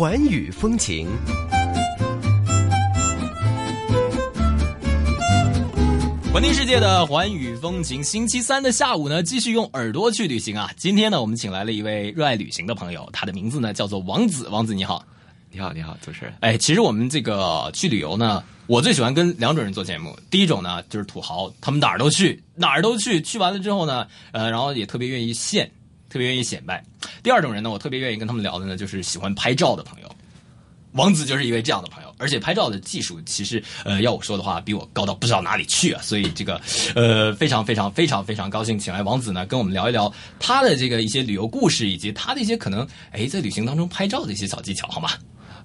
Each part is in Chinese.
环宇风情。环听世界的环宇风情，星期三的下午呢，继续用耳朵去旅行啊！今天呢，我们请来了一位热爱旅行的朋友，他的名字呢叫做王子。王子你好，你好，你好，主持人。哎，其实我们这个去旅游呢，我最喜欢跟两种人做节目。第一种呢，就是土豪，他们哪儿都去，哪儿都去，去完了之后呢，呃，然后也特别愿意现，特别愿意显摆。第二种人呢，我特别愿意跟他们聊的呢，就是喜欢拍照的朋友。王子就是一位这样的朋友，而且拍照的技术其实，呃，要我说的话，比我高到不知道哪里去啊。所以这个，呃，非常非常非常非常高兴，请来王子呢，跟我们聊一聊他的这个一些旅游故事，以及他的一些可能，哎，在旅行当中拍照的一些小技巧，好吗？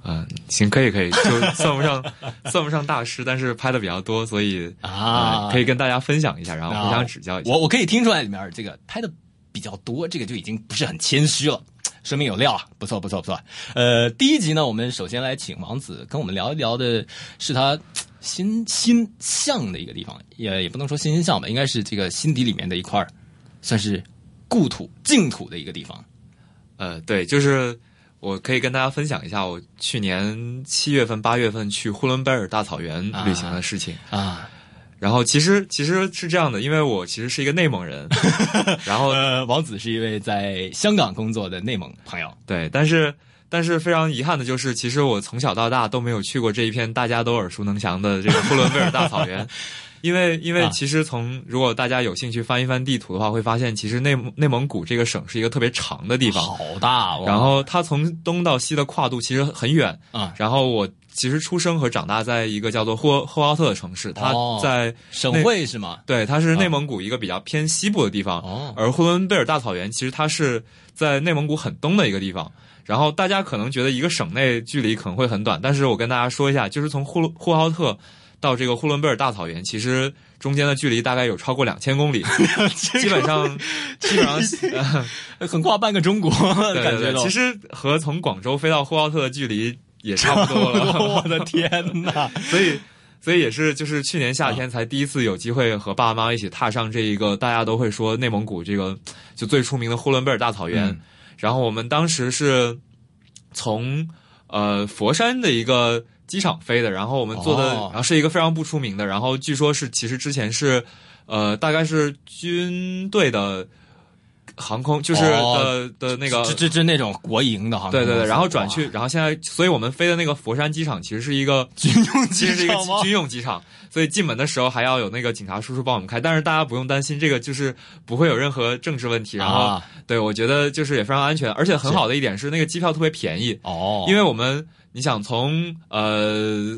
嗯，行，可以可以，就算不上算不上大师，但是拍的比较多，所以啊，可以跟大家分享一下，然后互相指教一下。我我可以听出来里面这个拍的比较多，这个就已经不是很谦虚了。说明有料啊，不错不错不错。呃，第一集呢，我们首先来请王子跟我们聊一聊的是他心心向的一个地方，也也不能说心心向吧，应该是这个心底里面的一块算是故土净土的一个地方。呃，对，就是我可以跟大家分享一下我去年七月份、八月份去呼伦贝尔大草原旅行的事情啊。然后其实其实是这样的，因为我其实是一个内蒙人，然后呃，王子是一位在香港工作的内蒙朋友，对，但是但是非常遗憾的就是，其实我从小到大都没有去过这一片大家都耳熟能详的这个呼伦贝尔大草原，因为因为其实从如果大家有兴趣翻一翻地图的话，会发现其实内内蒙古这个省是一个特别长的地方，好大，然后它从东到西的跨度其实很远啊，然后我。其实出生和长大在一个叫做呼呼和浩特的城市，它在省会是吗？对，它是内蒙古一个比较偏西部的地方。而呼伦贝尔大草原其实它是在内蒙古很东的一个地方。然后大家可能觉得一个省内距离可能会很短，但是我跟大家说一下，就是从呼呼和浩特到这个呼伦贝尔大草原，其实中间的距离大概有超过两千公里，基本上 基本上横 跨半个中国，感觉其实和从广州飞到呼和浩特的距离。也差不多了，我的天哪！所以，所以也是，就是去年夏天才第一次有机会和爸妈一起踏上这一个大家都会说内蒙古这个就最出名的呼伦贝尔大草原。然后我们当时是从呃佛山的一个机场飞的，然后我们坐的，然后是一个非常不出名的，然后据说是其实之前是呃大概是军队的。航空就是的的那个，这这这那种国营的航空，对对对，然后转去，然后现在，所以我们飞的那个佛山机场其实是一个 军用机场，是一个军用机场，所以进门的时候还要有那个警察叔叔帮我们开，但是大家不用担心，这个就是不会有任何政治问题，然后对我觉得就是也非常安全，而且很好的一点是那个机票特别便宜哦，因为我们你想从呃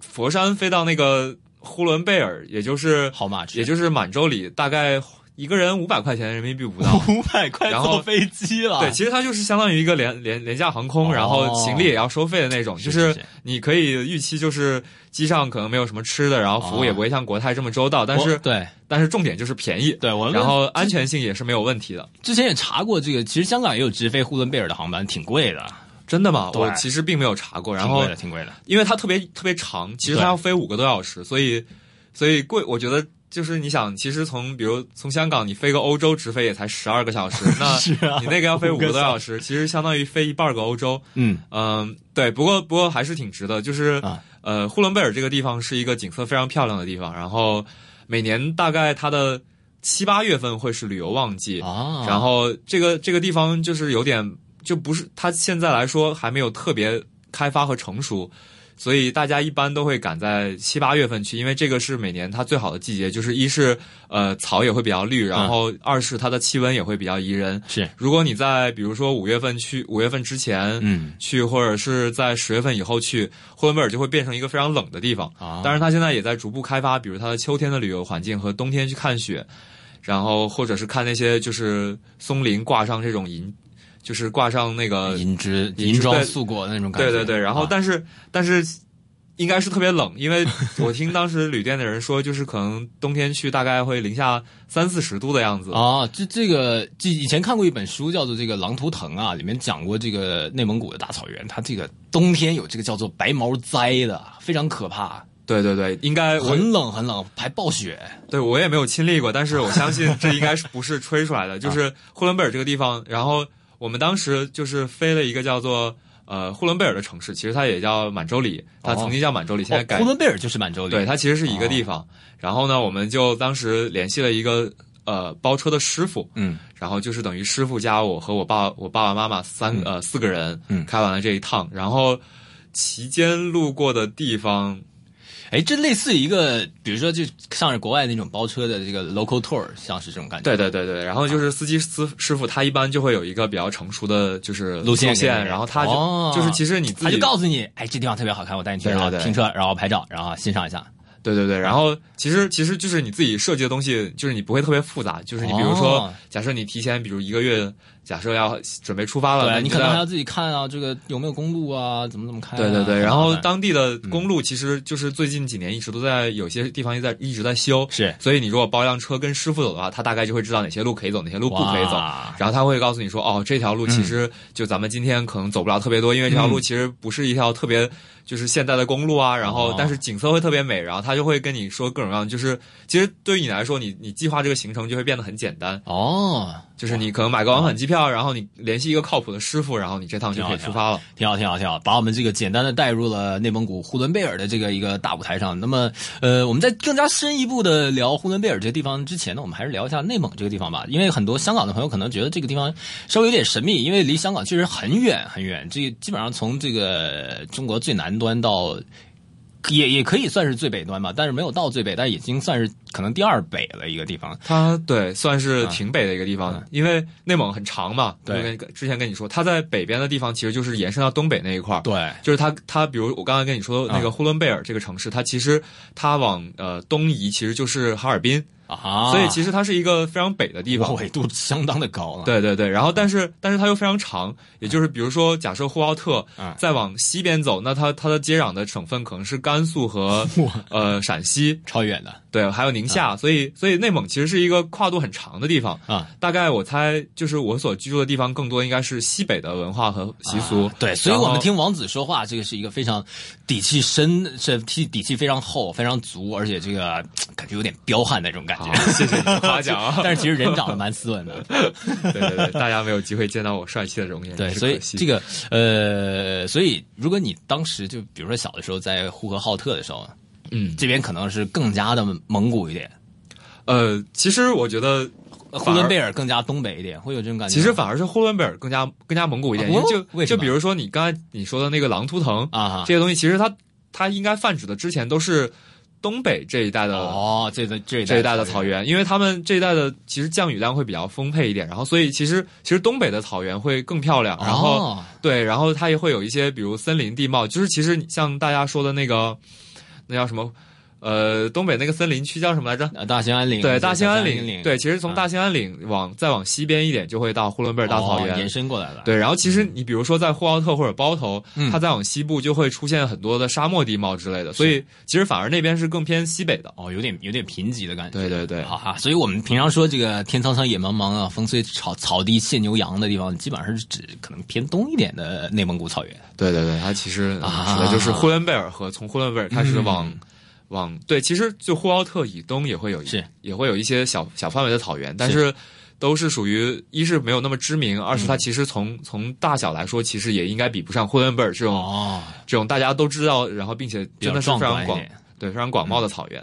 佛山飞到那个呼伦贝尔，也就是好嘛，也就是满洲里，大概。一个人五百块钱人民币不到，五百块坐飞机了。对，其实它就是相当于一个廉廉廉价航空，然后行李也要收费的那种。就是你可以预期，就是机上可能没有什么吃的，然后服务也不会像国泰这么周到。但是对，但是重点就是便宜。对，我然后安全性也是没有问题的。之前也查过这个，其实香港也有直飞呼伦贝尔的航班，挺贵的。真的吗？我其实并没有查过。然后挺贵的，因为它特别特别长，其实它要飞五个多小时，所以所以贵。我觉得。就是你想，其实从比如从香港你飞个欧洲直飞也才十二个小时，那你那个要飞五个多小时，其实相当于飞一半个欧洲。嗯嗯，对，不过不过还是挺值的。就是呃，呼伦贝尔这个地方是一个景色非常漂亮的地方，然后每年大概它的七八月份会是旅游旺季啊。然后这个这个地方就是有点就不是它现在来说还没有特别开发和成熟。所以大家一般都会赶在七八月份去，因为这个是每年它最好的季节。就是一是呃草也会比较绿，然后二是它的气温也会比较宜人。是，如果你在比如说五月份去，五月份之前嗯去，或者是在十月份以后去，呼伦贝尔就会变成一个非常冷的地方。啊，当然它现在也在逐步开发，比如它的秋天的旅游环境和冬天去看雪，然后或者是看那些就是松林挂上这种银。就是挂上那个银枝银装素裹的那种感觉，对对对。然后，但是但是应该是特别冷，因为我听当时旅店的人说，就是可能冬天去大概会零下三四十度的样子啊。这这个，这以前看过一本书，叫做《这个狼图腾》啊，里面讲过这个内蒙古的大草原，它这个冬天有这个叫做白毛灾的，非常可怕。对对对，应该很冷很冷，还暴雪。对我也没有亲历过，但是我相信这应该是不是吹出来的。就是呼伦贝尔这个地方，然后。我们当时就是飞了一个叫做呃呼伦贝尔的城市，其实它也叫满洲里，它曾经叫满洲里，现在改、哦呼伦贝尔就是满洲里，对，它其实是一个地方。然后呢，我们就当时联系了一个呃包车的师傅，嗯然后就是等于师傅加我和我爸我爸爸妈妈三、呃四个人，嗯开完了这一趟，然后期间路过的地方。哎，这类似于一个，比如说，就像是国外那种包车的这个 local tour，像是这种感觉。对对对对，然后就是司机师师傅，他一般就会有一个比较成熟的，就是路线路线然后他就、哦就是其实你自己他就告诉你，哎，这地方特别好看，我带你去，然后停车，然后拍照，然后欣赏一下。对对对，然后其实其实就是你自己设计的东西，就是你不会特别复杂，就是你比如说，哦假设你提前比如一个月，假设要准备出发了，对你可能还要自己看啊，这个有没有公路啊，怎么怎么开、啊。对对对，然后当地的公路其实就是最近几年一直都在有些地方一直在一直在修，是。所以你如果包辆车跟师傅走的话，他大概就会知道哪些路可以走，哪些路不可以走，然后他会告诉你说，哦，这条路其实就咱们今天可能走不了特别多，因为这条路其实不是一条特别就是现代的公路啊，然后哦但是景色会特别美，然后他就会跟你说各种各样，就是其实对于你来说，你你计划这个行程就会变得很简单，哦，就是你可能买个往返机票，然后你联系一个靠谱的师傅，然后你这趟就可以出发了。挺好，挺好，挺好，把我们这个简单的带入了内蒙古呼伦贝尔的这个一个大舞台上。那么，呃，我们在更加深一步的聊呼伦贝尔这个地方之前呢，我们还是聊一下内蒙这个地方吧。因为很多香港的朋友可能觉得这个地方稍微有点神秘，因为离香港确实很远很远。这基本上从这个中国最南端到。也也可以算是最北端吧，但是没有到最北，但已经算是可能第二北了一个地方。它对算是挺北的一个地方，嗯因为内蒙很长嘛。对跟之前跟你说，它在北边的地方其实就是延伸到东北那一块儿。对，就是它，它比如我刚才跟你说的那嗯个呼伦贝尔这个城市，它其实它往呃东移，其实就是哈尔滨，啊，所以其实它是一个非常北的地方。纬度相当的高了。对对对，然后但是但是它又非常长，也就是比如说，假设呼和浩特嗯再往西边走，那它它的接壤的省份可能是甘肃和 呃陕西，超远的对，还有宁夏，所以所以内蒙其实是一个跨度很长的地方。啊。大概我猜，就是我所居住的地方，更多应该是西北的文化和习俗。啊对，所以我们听王子说话，这个是一个非常底气深，是底底气非常厚、非常足，而且这个感觉有点彪悍的那种感好觉。谢谢你的夸奖啊！但是其实人长得蛮斯文的。对对对，大家没有机会见到我帅气的容颜，对，所以这个呃，所以如果你当时就比如说小的时候在呼和浩特的时候，嗯这边可能是更加的蒙古一点，呃，其实我觉得呼伦贝尔更加东北一点，会有这种感觉。其实反而是呼伦贝尔更加更加蒙古一点，啊因为就就比如说你刚才你说的那个狼图腾啊这些东西，其实它它应该泛指的之前都是东北这一带的哦，这个这一这一带的草原，因为他们这一带的其实降雨量会比较丰沛一点，然后所以其实其实东北的草原会更漂亮，然后、哦对，然后它也会有一些比如森林地貌，就是其实像大家说的那个那叫什么呃东北那个森林区叫什么来着？呃大兴安岭对，大兴安岭，对，其实从啊大兴安岭往再往西边一点，就会到呼伦贝尔大草原。哦延伸过来了。对，然后其实你比如说在呼和浩特或者包头，嗯它再往西部就会出现很多的沙漠地貌之类的，所以其实反而那边是更偏西北的。哦，有点有点贫瘠的感觉。对对对，好哈，所以我们平常说这个天苍苍野茫茫啊，风吹草草低见牛羊的地方，基本上是指可能偏东一点的内蒙古草原。对对对，它其实呃啊指的就是呼伦贝尔和从呼伦贝尔开始往、嗯往对，其实就呼和浩特以东也会有一是。也会有一些小小范围的草原，但是。都是属于一是没有那么知名，二是嗯。它其实从从大小来说，其实也应该比不上呼伦贝尔这种、哦，这种大家都知道，然后并且真的是非常广。对非常广袤的草原。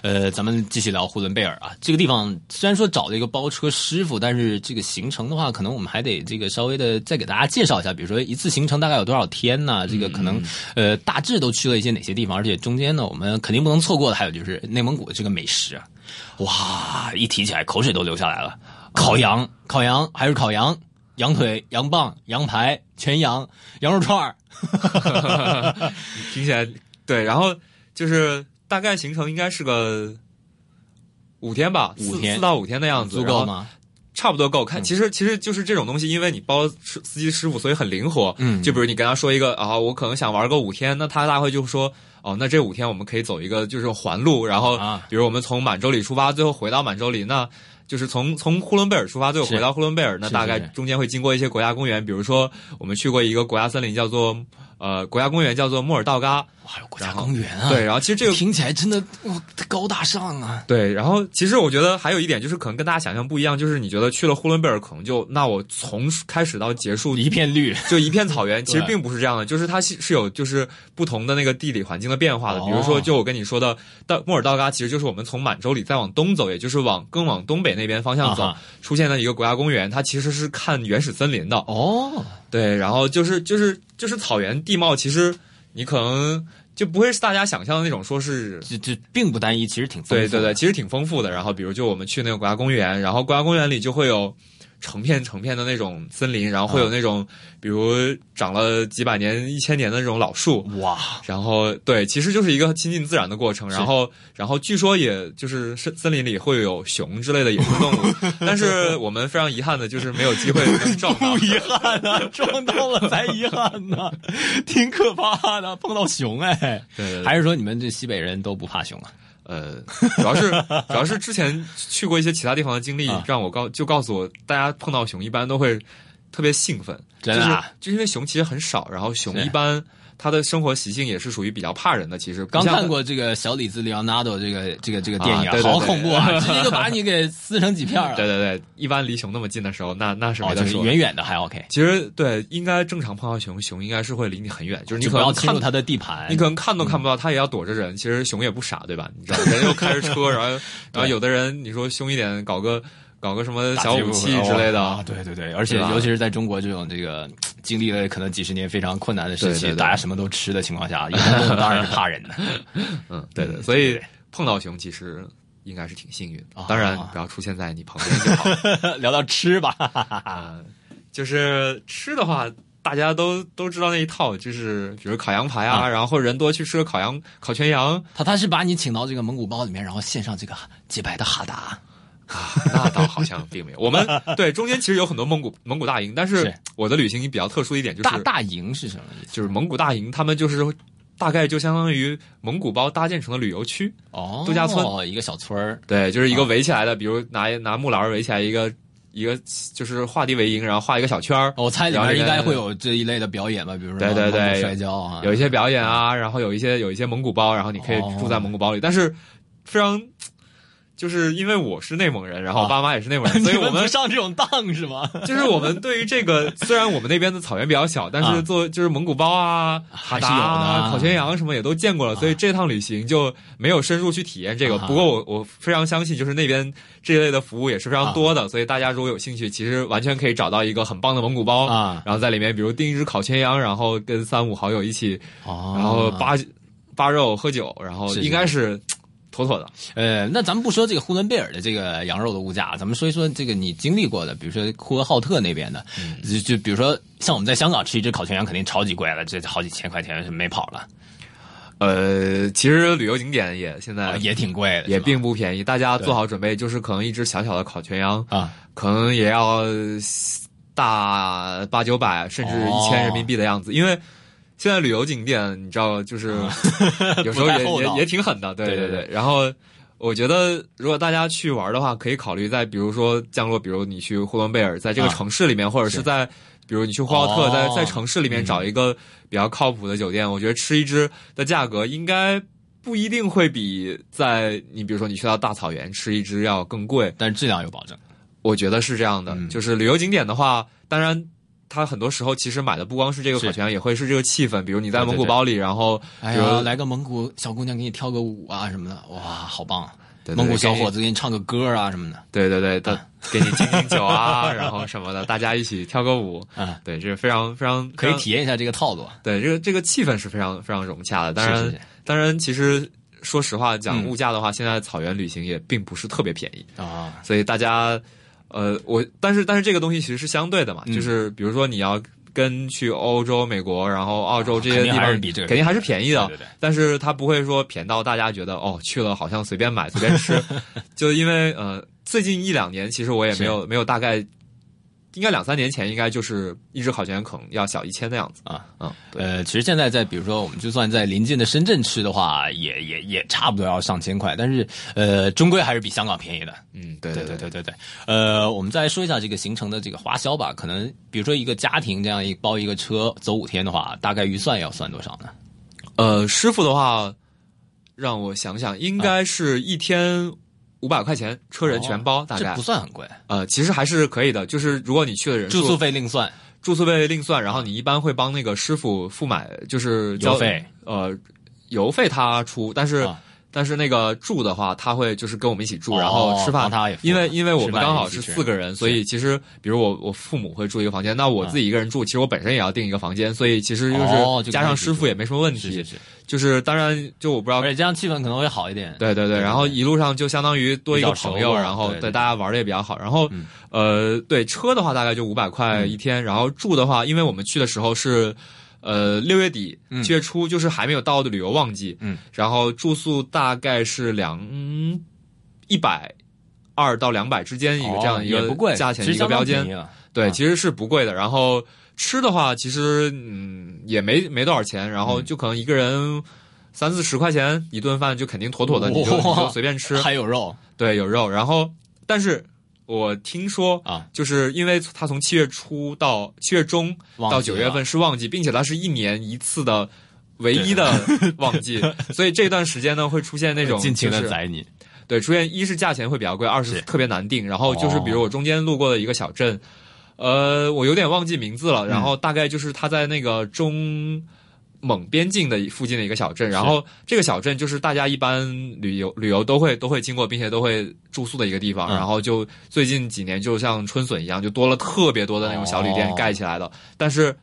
呃，咱们继续聊呼伦贝尔啊，这个地方虽然说找了一个包车师傅，但是这个行程的话，可能我们还得这个稍微的再给大家介绍一下，比如说一次行程大概有多少天呢？这个可能呃大致都去了一些哪些地方，而且中间呢，我们肯定不能错过的还有就是内蒙古的这个美食啊，哇，一提起来口水都流下来了，烤羊，烤羊还是烤羊。羊腿、羊棒、羊排、全羊、羊肉串儿，听起来对，然后就是大概行程应该是个五天吧，四五天。四到五天的样子，然后足够吗？差不多够看，其实其实就是这种东西，因为你包司司机师傅，所以很灵活。嗯。就比如你跟他说一个啊，我可能想玩个五天，那他大概就说哦，那这五天我们可以走一个就是环路，然后啊。比如我们从满洲里出发，最后回到满洲里，那就是从从呼伦贝尔出发，最后回到呼伦贝尔，那大概中间会经过一些国家公园，比如说我们去过一个国家森林叫做呃国家公园叫做莫尔道嘎，还有国家公园啊，对，然后其实这个听起来真的哇高大上啊，对，然后其实我觉得还有一点就是可能跟大家想象不一样，就是你觉得去了呼伦贝尔可能就那我从开始到结束一片绿，就一片草原，其实并不是这样的，就是它是是有就是不同的那个地理环境的变化的。哦。比如说，就我跟你说的，到莫尔道嘎其实就是我们从满洲里再往东走，也就是往更往东北那边方向走，啊出现的一个国家公园，它其实是看原始森林的。哦，对，然后就是就是就是草原地貌，其实你可能就不会是大家想象的那种，说是这这并不单一，其实挺丰富的对对对，其实挺丰富的。然后比如就我们去那个国家公园，然后国家公园里就会有成片成片的那种森林，然后会有那种、比如长了几百年、一千年的那种老树。哇，然后对，其实就是一个亲近自然的过程。然后，然后据说也就是森森林里会有熊之类的野生动物，但是我们非常遗憾的就是没有机会能撞到不。遗憾啊，撞到了才遗憾呢，挺可怕的，碰到熊哎，对对对还是说你们这西北人都不怕熊啊？呃，主要是主要是之前去过一些其他地方的经历啊，让我告就告诉我，大家碰到熊一般都会特别兴奋，真的啊就是就是因为熊其实很少，然后熊一般它的生活习性也是属于比较怕人的。其实刚看过这个小李子里奥纳多这个这个这个电影，啊对对对好恐怖啊，直接就把你给撕成几片了。对对对，一般离熊那么近的时候，那那是哦，就是没得说。远远的还 OK，其实对，应该正常碰到熊，熊应该是会离你很远，就是你可能看侵入它的地盘。你可能看都看不到，它也要躲着人。其实熊也不傻，对吧？你知道，人 又开着车，然后然后有的人你说凶一点，搞个搞个什么小武器之类的，啊，对对对，而且尤其是在中国这种这个经历了可能几十年非常困难的时期，对对对大家什么都吃的情况下，有的动物当然是怕人的。嗯，对的。嗯所以碰到熊其实应该是挺幸运啊。当然不要出现在你旁边就好。聊到吃吧，啊，就是吃的话，大家都都知道那一套，就是比如烤羊排啊，啊然后人多去吃个烤羊、烤全羊，他他是把你请到这个蒙古包里面，然后献上这个洁白的哈达。那倒好像并没有。我们 对中间其实有很多蒙古蒙古大营，但是是我的旅行比较特殊一点就是大大营是什么意思？就是蒙古大营，他们就是大概就相当于蒙古包搭建成的旅游区，哦，度假村一个小村儿。对，就是一个啊围起来的，比如拿拿木栏围起来一个一个就是画地为营，然后画一个小圈儿。我猜里面面应该会有这一类的表演吧，比如说对对对摔跤啊，有一些表演啊，然后有一些有一些蒙古包，然后你可以哦住在蒙古包里，但是非常。就是因为我是内蒙人，然后我啊爸妈也是内蒙人，所以我们们上这种当是吗？就是我们对于这个，虽然我们那边的草原比较小，但啊。是做就是蒙古包啊、哈达还是有的。啊、啊烤全羊什么也都见过了，所以这趟旅行就没有深入去体验这个。啊。不过我我非常相信，就是那边这一类的服务也是非常多的，所以大家如果有兴趣，其实完全可以找到一个很棒的蒙古包啊。然后在里面比如订一只烤全羊，然后跟三五好友一起，哦然后扒扒肉喝酒，然后应该是妥妥的。呃，那咱们不说这个呼伦贝尔的这个羊肉的物价，咱们说一说这个你经历过的，比如说呼和浩特那边的，嗯就就比如说像我们在香港吃一只烤全羊，肯定超级贵了，这好几千块钱是没跑了，呃，其实旅游景点也现在啊也挺贵的，也并不便宜，大家做好准备，就是可能一只小小的烤全羊。啊，可能也要大八九百甚至哦一千人民币的样子，因为现在旅游景点你知道，就是有时候也也也挺狠的，对对对对。然后我觉得，如果大家去玩的话，可以考虑在比如说降落，比如你去呼伦贝尔，在这个啊城市里面，或者是是在。比如你去呼和浩特，在哦在城市里面找一个比较靠谱的酒店，我觉得吃一只的价格应该不一定会比在你比如说你去到大草原吃一只要更贵。但是质量有保证。我觉得是这样的，嗯就是旅游景点的话，当然。它很多时候其实买的不光是这个是烤全羊，也会是这个气氛。比如你在蒙古包里，然后哎呀，来个蒙古小姑娘给你跳个舞啊什么的，哇，好棒啊！对对蒙古小伙子，给你唱个歌啊什么的，对对对，他给你敬敬酒啊，然后什么的，大家一起跳个舞，啊，对，这是非常非常可以体验一下这个套路。对这个这个气氛是非常非常融洽的。当然，是是是当然，其实说实话，讲嗯物价的话，现在草原旅行也并不是特别便宜。啊，所以大家，呃，我但是但是这个东西其实是相对的嘛，嗯。就是比如说你要跟去欧洲、美国，然后澳洲这些地方，比这个肯定还是便宜的，对对对。但是它不会说便到大家觉得哦去了好像随便买随便吃，就因为呃最近一两年其实我也没有没有大概。应该两三年前应该就是一只烤全羊可能要小一千的样子啊，嗯，呃，其实现在在比如说我们就算在临近的深圳吃的话，也也也差不多要上千块，但是呃，终归还是比香港便宜的。嗯，对对对对对对，呃，我们再说一下这个行程的这个花销吧。可能比如说一个家庭这样一包一个车走五天的话，大概预算要算多少呢？呃，师傅的话，让我想想，应该是一天五百块钱，车人全包，大概这不算很贵。呃，其实还是可以的，就是如果你去的人住宿费另算，住宿费另算，然后你一般会帮那个师傅付买，就是交油费，呃，油费他出，但是。啊但是那个住的话，他会就是跟我们一起住，哦然后吃饭。他也因为因为我们刚好是四个人，所以其实比如我我父母会住一个房间，那我自己一个人住，其实我本身也要订一个房间，所以其实哦就是加上师傅也没什么问题。是是是，就是当然就我不知道而且这样气氛可能会好一点。对对对，然后一路上就相当于多一个朋友，然后对对大家玩的也比较好。然后嗯。呃，对车的话大概就五百块一天，然后住的话，因为我们去的时候是呃六月底嗯七月初，就是还没有到的旅游旺季，嗯，然后住宿大概是两一百二到两百之间一个这样一个价钱一个标间对，嗯其实是不贵的。然后吃的话，其实嗯也没没多少钱，然后就可能一个人三四十块钱一顿饭就肯定妥妥的，你就你就随便吃。还有肉对，有肉。然后，但是我听说啊，就是因为它从七月初到七月中到九月份是旺季，并且它是一年一次的唯一的 旺季，所以这段时间呢会出现那种尽情的宰你。对，出现一是价钱会比较贵，二是是特别难定。然后就是比如我中间路过的一个小镇，呃，我有点忘记名字了。然后大概就是他在那个中蒙边境的附近的一个小镇。然后这个小镇就是大家一般旅游旅游都会都会经过，并且都会住宿的一个地方。嗯然后就最近几年就像春笋一样，就多了特别多的那种小旅店哦盖起来的。但是。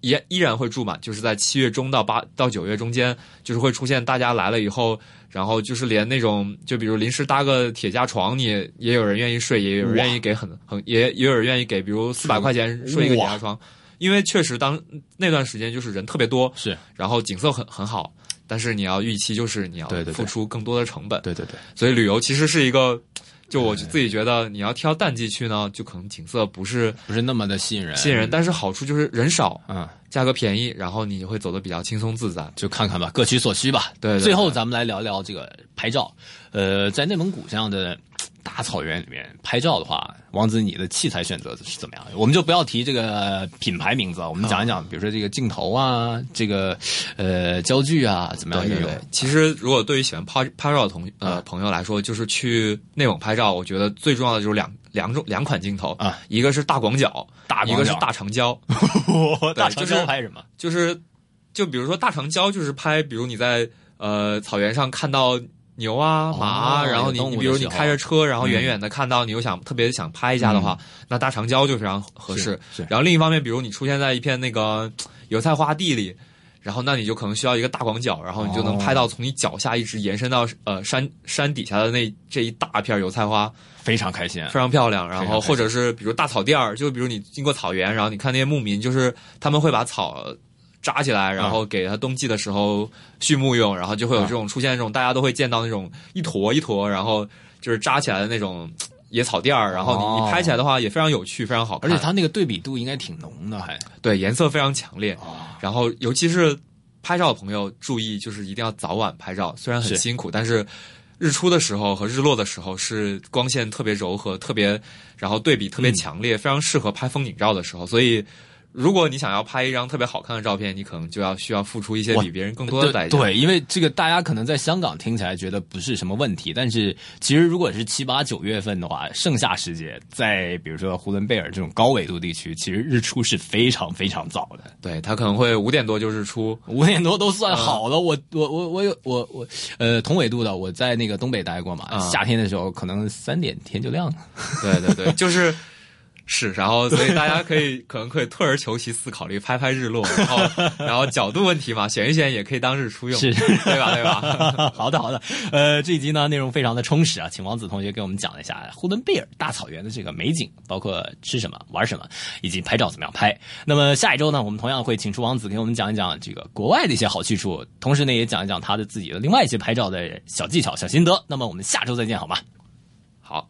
也依然会住满，就是在七月中到八到九月中间，就是会出现大家来了以后，然后就是连那种，就比如临时搭个铁架床，你也也有人愿意睡，也有人愿意给很很也也有人愿意给，比如四百块钱睡一个铁架床，因为确实当那段时间就是人特别多，是。然后景色很很好，但是你要预期就是你要付出更多的成本，对对对，所以旅游其实是一个，就我自己觉得你要挑淡季去呢，就可能景色不是不是那么的吸引人，吸引人，但是好处就是人少，嗯，价格便宜，然后你会走的比较轻松自在。就看看吧，各取所需吧。对对对最后咱们来聊聊这个拍照。呃，在内蒙古这样的大草原里面拍照的话，王子，你的器材选择是怎么样？我们就不要提这个品牌名字啊，我们讲一讲，比如说这个镜头啊，这个呃焦距啊，怎么样运用？其实如果对于喜欢拍拍照的同呃嗯朋友来说，就是去内蒙拍照，我觉得最重要的就是两两种两款镜头啊，一个是大广角，大角一个是大长焦。大长焦拍什么？就是就比如说大长焦，就是拍，比如你在呃草原上看到牛啊、马啊，哦然后你你比如你开着车，然后嗯远远的看到，你又想特别想拍一下的话，那大长焦就非常合适。然后另一方面，比如你出现在一片那个油菜花地里。然后，那你就可能需要一个大广角，然后你就能拍到从你脚下一直延伸到呃山山底下的那这一大片油菜花，非常开心。非常漂亮。然后或者是比如大草甸儿，就比如你经过草原，然后你看那些牧民，就是他们会把草扎起来，然后给它冬季的时候畜牧用，然后就会有这种出现这种大家都会见到那种一坨一坨，然后就是扎起来的那种野草垫儿，然后你你拍起来的话也非常有趣，非常好看，而且它那个对比度应该挺浓的，还。对颜色非常强烈。哦。然后尤其是拍照的朋友注意，就是一定要早晚拍照，虽然很辛苦，但是日出的时候和日落的时候是光线特别柔和，特别然后对比特别强烈，非常适合拍风景照的时候。所以，如果你想要拍一张特别好看的照片，你可能就要需要付出一些比别人更多的代价。对，因为这个大家可能在香港听起来觉得不是什么问题，但是其实如果是七八九月份的话，盛夏时节，在比如说呼伦贝尔这种高纬度地区，其实日出是非常非常早的，对，它可能会五点多就日出。五点多都算好了。我我我我有我我呃同纬度的，我在那个东北待过嘛，啊夏天的时候可能三点天就亮了。对对对，就是。是，然后所以大家可以可能可以退而求其次，考虑拍拍日落，然后然后角度问题嘛，选一选也可以当日出用，是对吧？对吧？好的，好的。呃，这一集呢内容非常的充实啊，请王子同学给我们讲一下呼伦贝尔大草原的这个美景，包括吃什么、玩什么，以及拍照怎么样拍。那么下一周呢，我们同样会请出王子给我们讲一讲这个国外的一些好去处，同时呢也讲一讲他的自己的另外一些拍照的小技巧、小心得。那么我们下周再见，好吗？